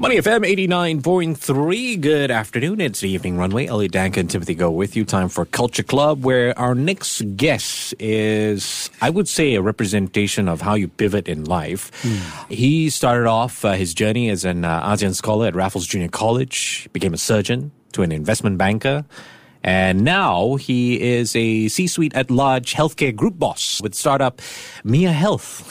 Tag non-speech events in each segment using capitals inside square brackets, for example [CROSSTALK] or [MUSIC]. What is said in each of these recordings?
Money FM 89.3. Good afternoon. It's the evening runway. Elliot Dank and Timothy Go with you. Time for Culture Club, where our next guest is, I would say, a representation of how you pivot in life. He started off uh, his journey as an uh, ASEAN scholar at Raffles Junior College, became a surgeon, to an investment banker. And now he is a C suite at large healthcare group boss with startup MiyaHealth.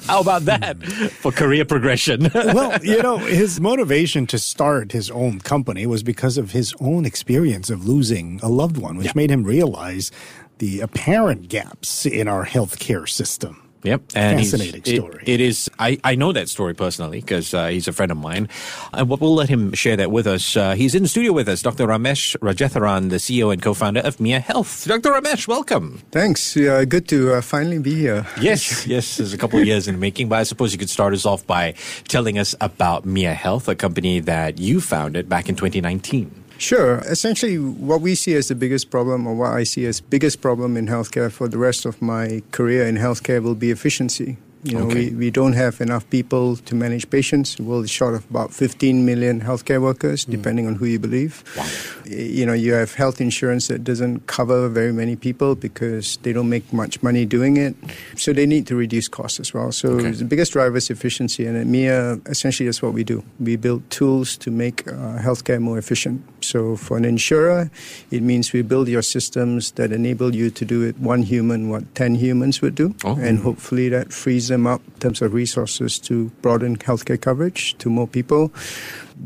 [LAUGHS] How about that for career progression? [LAUGHS] well, you know, his motivation to start his own company was because of his own experience of losing a loved one, which Yeah. made him realize the apparent gaps in our healthcare system. Yep, and he's- Fascinating it- story. it is. I, I know that story personally because uh, he's a friend of mine. And we'll we'll let him share that with us. Uh, he's in the studio with us, Dr. Ramesh Rajentheran, the CEO and co-founder of MiyaHealth. Dr. Ramesh, welcome. Thanks. Uh, good to uh, finally be here. Yes, yes, there's a couple of years in the making, but I suppose you could start us off by telling us about MiyaHealth, a company that you founded back in 2019. Sure. Essentially, what we see as the biggest problem, or what I see as biggest problem in healthcare for the rest of my career in healthcare, will be efficiency. You know, Okay. we, we don't have enough people to manage patients. The world is short of about 15 million healthcare workers, depending on who you believe. Wow. You know, you have health insurance that doesn't cover very many people because they don't make much money doing it. So they need to reduce costs as well. So Okay. the biggest driver is efficiency. And at Miya, essentially, that's what we do. We build tools to make uh, healthcare more efficient. So for an insurer, it means we build your systems that enable you to do it one human what 10 humans would do. Oh. And hopefully that frees them up in terms of resources to broaden healthcare coverage to more people.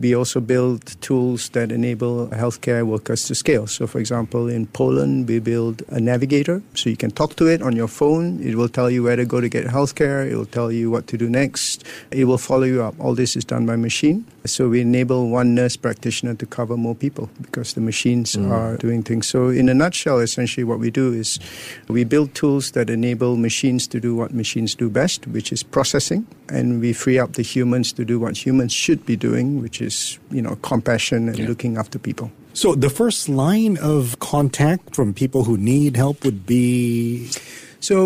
We also build tools that enable healthcare workers to scale. So, for example, in Poland, we build a navigator. So you can talk to it on your phone. It will tell you where to go to get healthcare. It will tell you what to do next. It will follow you up. All this is done by machine. So we enable one nurse practitioner to cover more people because the machines mm. are doing things. So, in a nutshell, essentially what we do is we build tools that enable machines to do what machines do best, which is processing, and we free up the humans to do what humans should be doing, which is you know compassion and Yeah. looking after people. So the first line of contact from people who need help would be So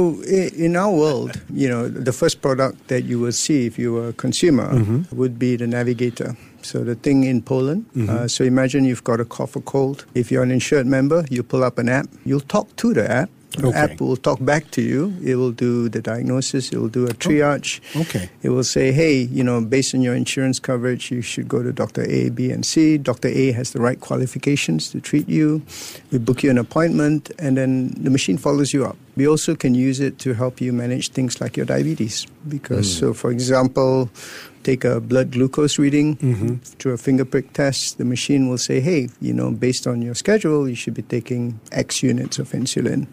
in our world, you know, the first product that you will see if you were a consumer would be the navigator. So the thing in Poland. Uh, so imagine you've got a cough or cold. If you're an insured member, you pull up an app. You'll talk to the app. The Okay. app will talk back to you. It will do the diagnosis. It will do a oh, triage. okay. It will say, hey, you know, based on your insurance coverage, you should go to Dr. A, B, and C. Dr. A has the right qualifications to treat you. We book you an appointment, and then the machine follows you up. We also can use it to help you manage things like your diabetes. Because, mm. so for example, take a blood glucose reading mm-hmm. through a finger prick test, the machine will say, hey, you know, based on your schedule, you should be taking X units of insulin.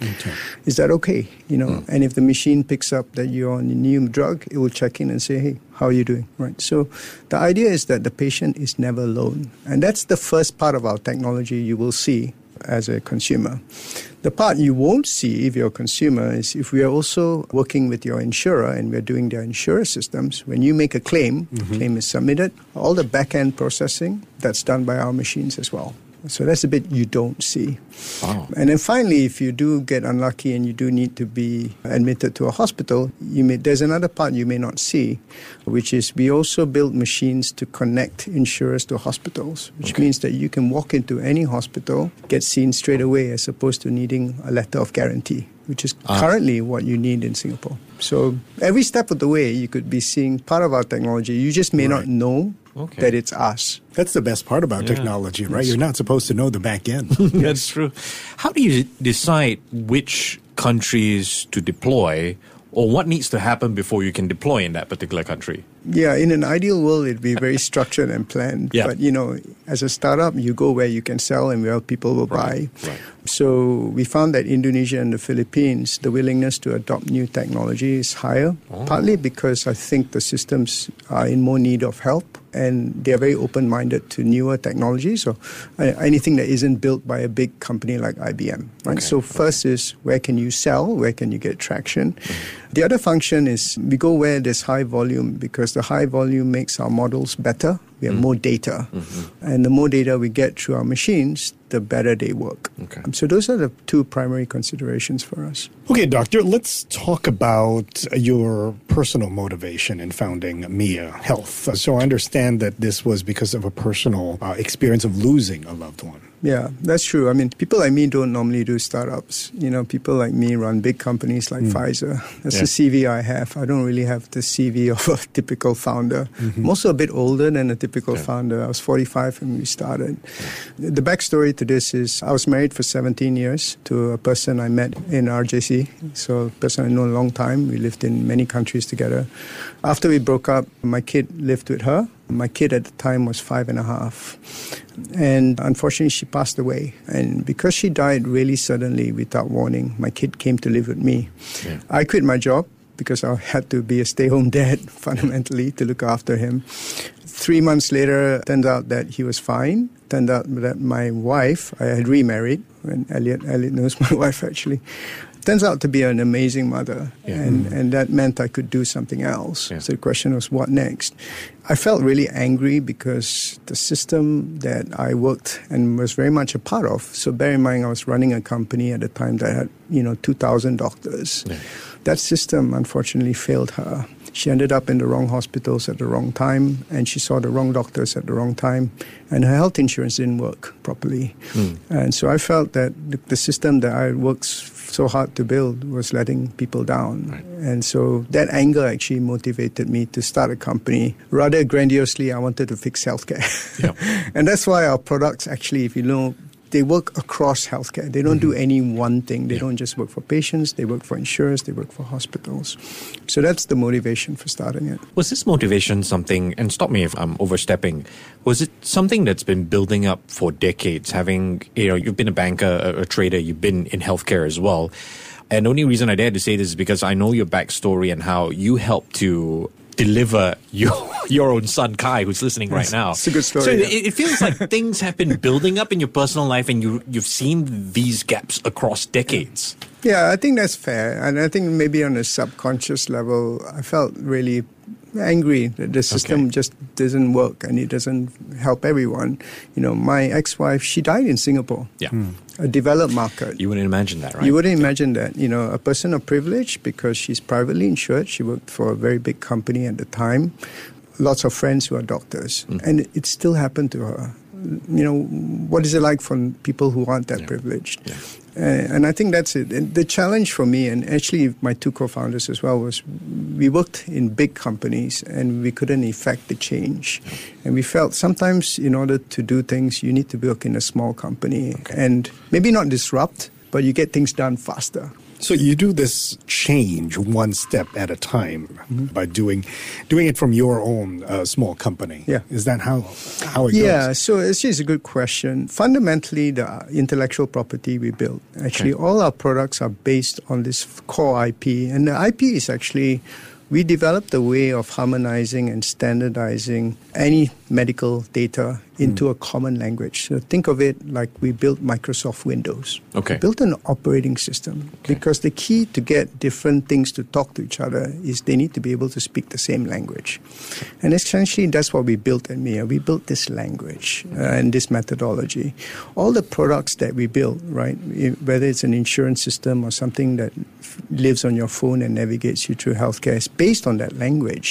Is that okay? You know, mm. and if the machine picks up that you're on a new drug, it will check in and say, hey, how are you doing? Right. So the idea is that the patient is never alone. And that's the first part of our technology you will see as a consumer. The part you won't see if you're a consumer is if we are also working with your insurer and we're doing their insurer systems, when you make a claim, mm-hmm. claim is submitted, all the back end processing, that's done by our machines as well. So that's a bit you don't see. Wow. And then finally, if you do get unlucky and you do need to be admitted to a hospital, you may, there's another part you may not see, which is we also build machines to connect insurers to hospitals, which means that you can walk into any hospital, get seen straight away, as opposed to needing a letter of guarantee, which is ah. currently what you need in Singapore. So every step of the way, you could be seeing part of our technology. You just may not know Okay. that it's us. That's the best part about Yeah. technology, right? You're not supposed to know the back end. [LAUGHS] That's true. How do you decide which countries to deploy or what needs to happen before you can deploy in that particular country? Yeah, in an ideal world, it'd be very [LAUGHS] structured and planned. Yeah. But you know, as a startup, you go where you can sell and where people will buy. right. So we found that Indonesia and the Philippines, the willingness to adopt new technology is higher. Partly because I think the systems are in more need of help, and they are very open-minded to newer technologies or uh, anything that isn't built by a big company like IBM. Right. So first is where can you sell? Where can you get traction? The other function is we go where there's high volume because the high volume makes our models better. We We have mm-hmm. more data. Mm-hmm. And the more data we get through our machines, the better they work. Okay. Um, so those are the two primary considerations for us. Okay, doctor, let's talk about your personal motivation in founding MiyaHealth. Uh, so I understand that this was because of a personal uh, experience of losing a loved one. Yeah, that's true. I mean, people like me don't normally do startups. You know, people like me run big companies like mm. Pfizer. That's the CV I have. I don't really have the CV of a typical founder. Mm-hmm. I'm also a bit older than a typical founder. I was 45 when we started. The backstory to this is I was married for 17 years to a person I met in RJC. So, a person I know a long time. We lived in many countries together. After we broke up, my kid lived with her. My kid at the time was five and a half. And unfortunately, she passed away. And because she died really suddenly without warning, my kid came to live with me. Yeah. I quit my job because I had to be a stay home dad [LAUGHS] fundamentally to look after him. Three months later, turned out that he was fine. Turned out that my wife, I had remarried, and Elliot, Elliot knows [LAUGHS] my wife actually, turns out to be an amazing mother. Yeah. And, mm-hmm. and that meant I could do something else. Yeah. So the question was, what next? I felt really angry because the system that I worked and was very much a part of. So bear in mind, I was running a company at the time that had, you know, 2,000 doctors. Yeah. That system unfortunately failed her. She ended up in the wrong hospitals at the wrong time, and she saw the wrong doctors at the wrong time, and her health insurance didn't work properly. Hmm. And so I felt that the, system that I worked so hard to build was letting people down. Right. And so that anger actually motivated me to start a company. Rather grandiosely, I wanted to fix healthcare. Yeah. [LAUGHS] and that's why our products actually, if you know, they work across healthcare. They don't do mm-hmm. any one thing. They don't just work for patients, they work for insurers, they work for hospitals. So that's the motivation for starting it. Was this motivation something, and stop me if I'm overstepping, was it something that's been building up for decades? Having, you know, you've been a banker, a, a trader, you've been in healthcare as well. And the only reason I dare to say this is because I know your backstory and how you helped to deliver your [LAUGHS] your own son Kai, who's listening right now. it's a good story, So yeah. it, it feels like things have been building up in your personal life, and you you've seen these gaps across decades. Yeah, I think that's fair. And I think maybe on a subconscious level, I felt really angry that the system Okay. just doesn't work and it doesn't help everyone. You know, my ex wife, she died in Singapore, Yeah, hmm. a developed market. you wouldn't imagine that, right? You wouldn't imagine that. You know, a person of privilege because she's privately insured. She worked for a very big company at the time. Lots of friends who are doctors, hmm. and it, it still happened to her. You know, what is it like for people who aren't that Yeah. privileged? Yeah. Uh, and I think that's it. And the challenge for me, and actually my two co-founders as well, was we worked in big companies and we couldn't effect the change. And we felt sometimes in order to do things, you need to work in a small company and maybe not disrupt, but you get things done faster. So you do this change one step at a time by doing doing it from your own uh, small company. Yeah. Is that how how it Yeah, goes? Yeah. So it's just a good question. Fundamentally, the intellectual property we built, actually, all our products are based on this core IP. And the IP is actually, we developed a way of harmonizing and standardizing any medical data into a common language. So think of it like we built Microsoft Windows. Okay. We built an operating system because the key to get different things to talk to each other is they need to be able to speak the same language. And essentially, that's what we built at Miya. We built this language uh, and this methodology. All the products that we built, right, whether it's an insurance system or something that f- lives on your phone and navigates you through healthcare, is based on that language.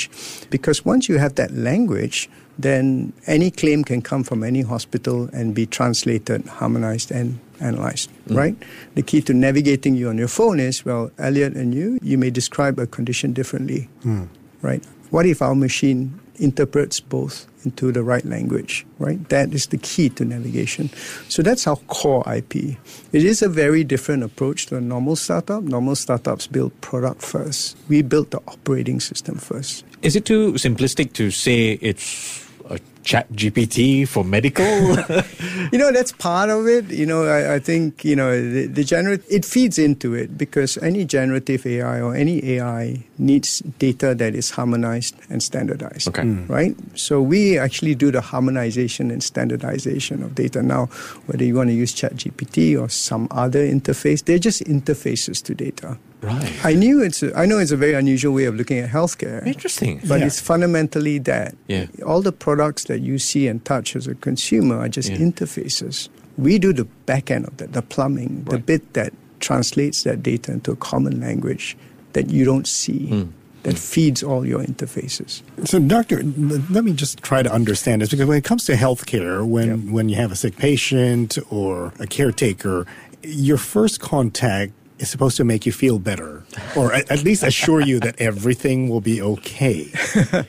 Because once you have that language, then any claim can come from any hospital and be translated, harmonized, and analyzed, mm. right? The key to navigating you on your phone is well, Elliot and you, you may describe a condition differently, mm. right? What if our machine interprets both into the right language, right? That is the key to navigation. So that's our core IP. It is a very different approach to a normal startup. Normal startups build product first. We built the operating system first. Is it too simplistic to say it's a ChatGPT for medical? [LAUGHS] you know that's part of it you know i, I think you know the, the gener- it feeds into it because any generative ai or any ai needs data that is harmonized and standardized Okay. Mm. right so we actually do the harmonization and standardization of data now whether you want to use ChatGPT or some other interface they're just interfaces to data right. i knew it's a, i know it's a very unusual way of looking at healthcare Interesting. but Yeah. it's fundamentally that Yeah. all the products that that you see and touch as a consumer are just Yeah. interfaces. We do the back end of that, the plumbing, the bit that translates that data into a common language that you don't see, Hmm. that feeds all your interfaces. So, doctor, let me just try to understand this because when it comes to healthcare, when Yep. when you have a sick patient or a caretaker, your first contact is supposed to make you feel better, or at, at least assure you that everything will be okay. [LAUGHS]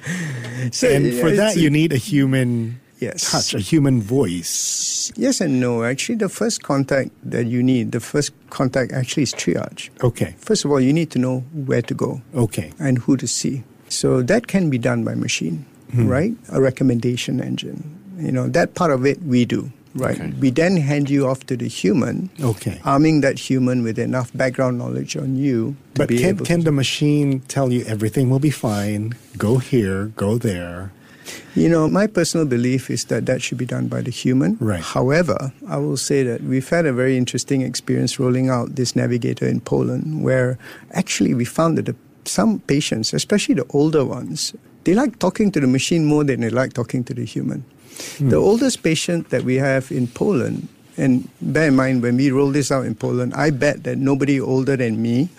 So, and for that, you need a human Yes. touch, a human voice. Yes and no. Actually, the first contact that you need, the first contact actually is triage. Okay, First of all, you need to know where to go okay, and who to see. So that can be done by machine, Hmm. right? A recommendation engine. You know, that part of it we do, right? Okay. We then hand you off to the human, okay. arming that human with enough background knowledge on you to But be can, can the machine tell you everything will be fine? Go here, go there. You know, my personal belief is that that should be done by the human. Right. However, I will say that we've had a very interesting experience rolling out this navigator in Poland, where actually we found that the, some patients, especially the older ones, they like talking to the machine more than they like talking to the human. The hmm. oldest patient that we have in Poland, and bear in mind when we roll this out in Poland, I bet that nobody older than me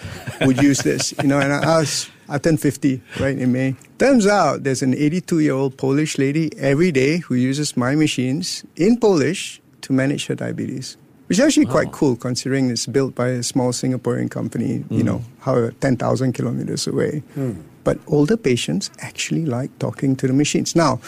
would use this. You know, and I was I turned 50 right in May. Turns out there's an 82 year old Polish lady every day who uses my machines in Polish to manage her diabetes. Which is actually quite cool considering it's built by a small Singaporean company, you hmm. know, how 10,000 kilometers away. Hmm. But older patients actually like talking to the machines. Now,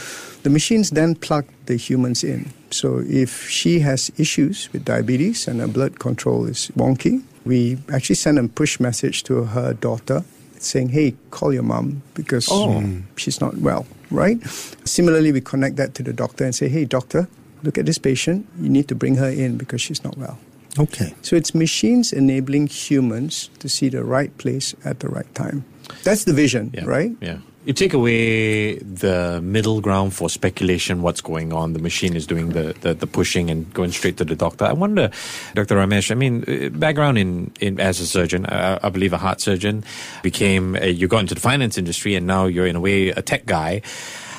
the machines then plug the humans in. So if she has issues with diabetes and her blood control is wonky, we actually send a push message to her daughter saying, hey, call your mom because mm, she's not well, right? Similarly, we connect that to the doctor and say, hey, doctor, look at this patient. You need to bring her in because she's not well. Okay. So it's machines enabling humans to see the right place at the right time. That's the vision, Yeah. right? Yeah. You take away the middle ground for speculation, what's going on. The machine is doing the, the, the pushing and going straight to the doctor. I wonder, Dr. Ramesh, I mean, uh, background in, in as a surgeon, uh, I believe a heart surgeon, became, a, you got into the finance industry and now you're in a way a tech guy.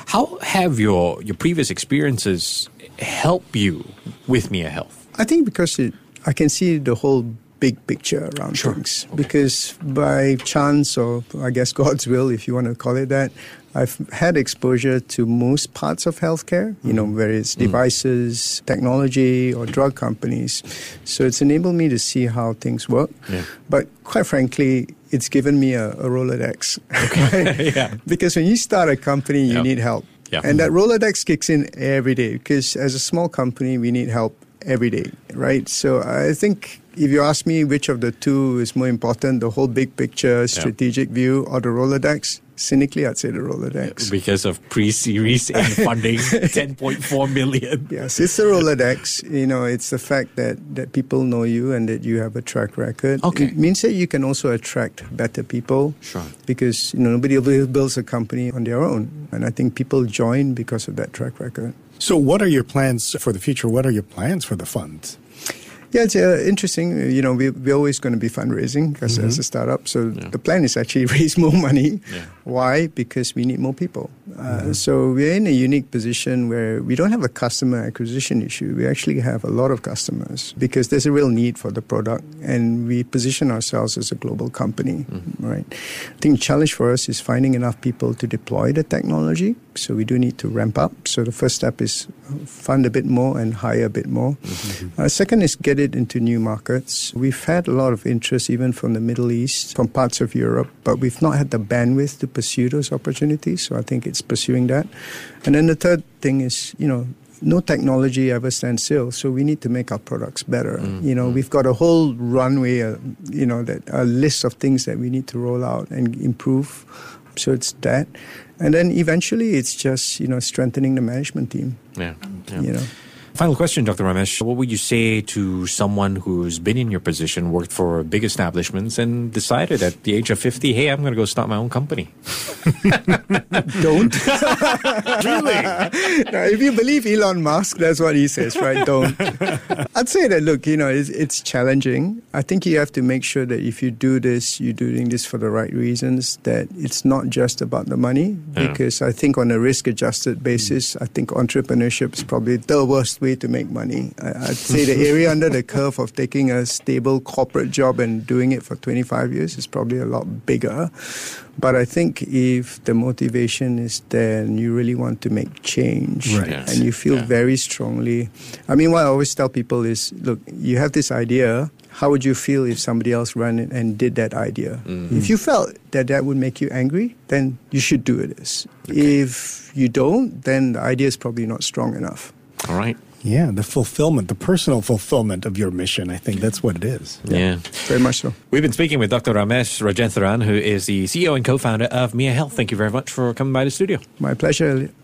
How have your, your previous experiences help you with MiyaHealth? I think because it, I can see the whole big picture around Sure. things. Because by chance, or I guess [LAUGHS] God's will, if you want to call it that, I've had exposure to most parts of healthcare, you mm-hmm. know, various mm-hmm. devices, technology, or drug companies. So it's enabled me to see how things work. Yeah. But quite frankly, it's given me a, a Rolodex. [LAUGHS] right? [LAUGHS] Yeah. Because when you start a company, you Yep. need help. And that mm-hmm. Rolodex kicks in every day because as a small company, we need help every day, right? So I think if you ask me which of the two is more important, the whole big picture, strategic view, or the Rolodex, cynically, I'd say the Rolodex. Because of pre-series A [LAUGHS] funding, 10.4 million. Yes, it's the Rolodex. You know, it's the fact that, that people know you and that you have a track record. Okay. It means that you can also attract better people. Sure. Because, you know, nobody builds a company on their own. And I think people join because of that track record. So, what are your plans for the future? What are your plans for the fund? Yeah, it's uh, interesting. You know, we, we're always going to be fundraising as, as a startup. So the plan is actually [LAUGHS] raise more money. Yeah. Why? Because we need more people. Uh, So we're in a unique position where we don't have a customer acquisition issue. We actually have a lot of customers because there's a real need for the product, and we position ourselves as a global company. Right. I think the challenge for us is finding enough people to deploy the technology. So we do need to ramp up. So the first step is fund a bit more and hire a bit more. Uh, second is get it into new markets. We've had a lot of interest even from the Middle East, from parts of Europe, but we've not had the bandwidth to pursue those opportunities. So I think it's pursuing that. And then the third thing is, you know, no technology ever stands still, so we need to make our products better. You know, we've got a whole runway, uh, you know, that a list of things that we need to roll out and improve. So it's that, and then eventually it's just you know strengthening the management team. Yeah. yeah. You know. Final question, Dr. Ramesh. What would you say to someone who's been in your position, worked for big establishments, and decided at the age of 50, hey, I'm going to go start my own company? [LAUGHS] Don't. [LAUGHS] really? now, if you believe Elon Musk, that's what he says, right? Don't. [LAUGHS] I'd say that, look, you know, it's, it's challenging. I think you have to make sure that if you do this, you're doing this for the right reasons, that it's not just about the money. Yeah. Because I think on a risk adjusted basis, I think entrepreneurship is probably the worst way to make money. I, I'd say the area under the curve of taking a stable corporate job and doing it for 25 years is probably a lot bigger. But I think if the motivation is there and you really want to make change Right. Yes. and you feel Yeah. very strongly, I mean, what I always tell people is look, you have this idea. How would you feel if somebody else ran it and did that idea? Mm-hmm. If you felt that that would make you angry, then you should do it. If you don't, then the idea is probably not strong enough. All right. Yeah, the fulfillment, the personal fulfillment of your mission. I think that's what it is. Yeah. Very much so. We've been speaking with Dr. Ramesh Rajentheran, who is the CEO and co founder of MiyaHealth. Thank you very much for coming by the studio. My pleasure, Elliot.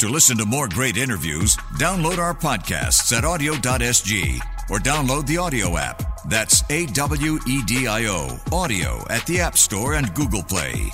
To listen to more great interviews, download our podcasts at awedio.sg or download the AWEDIO app. That's A W E D I O, AWEDIO at the App Store and Google Play.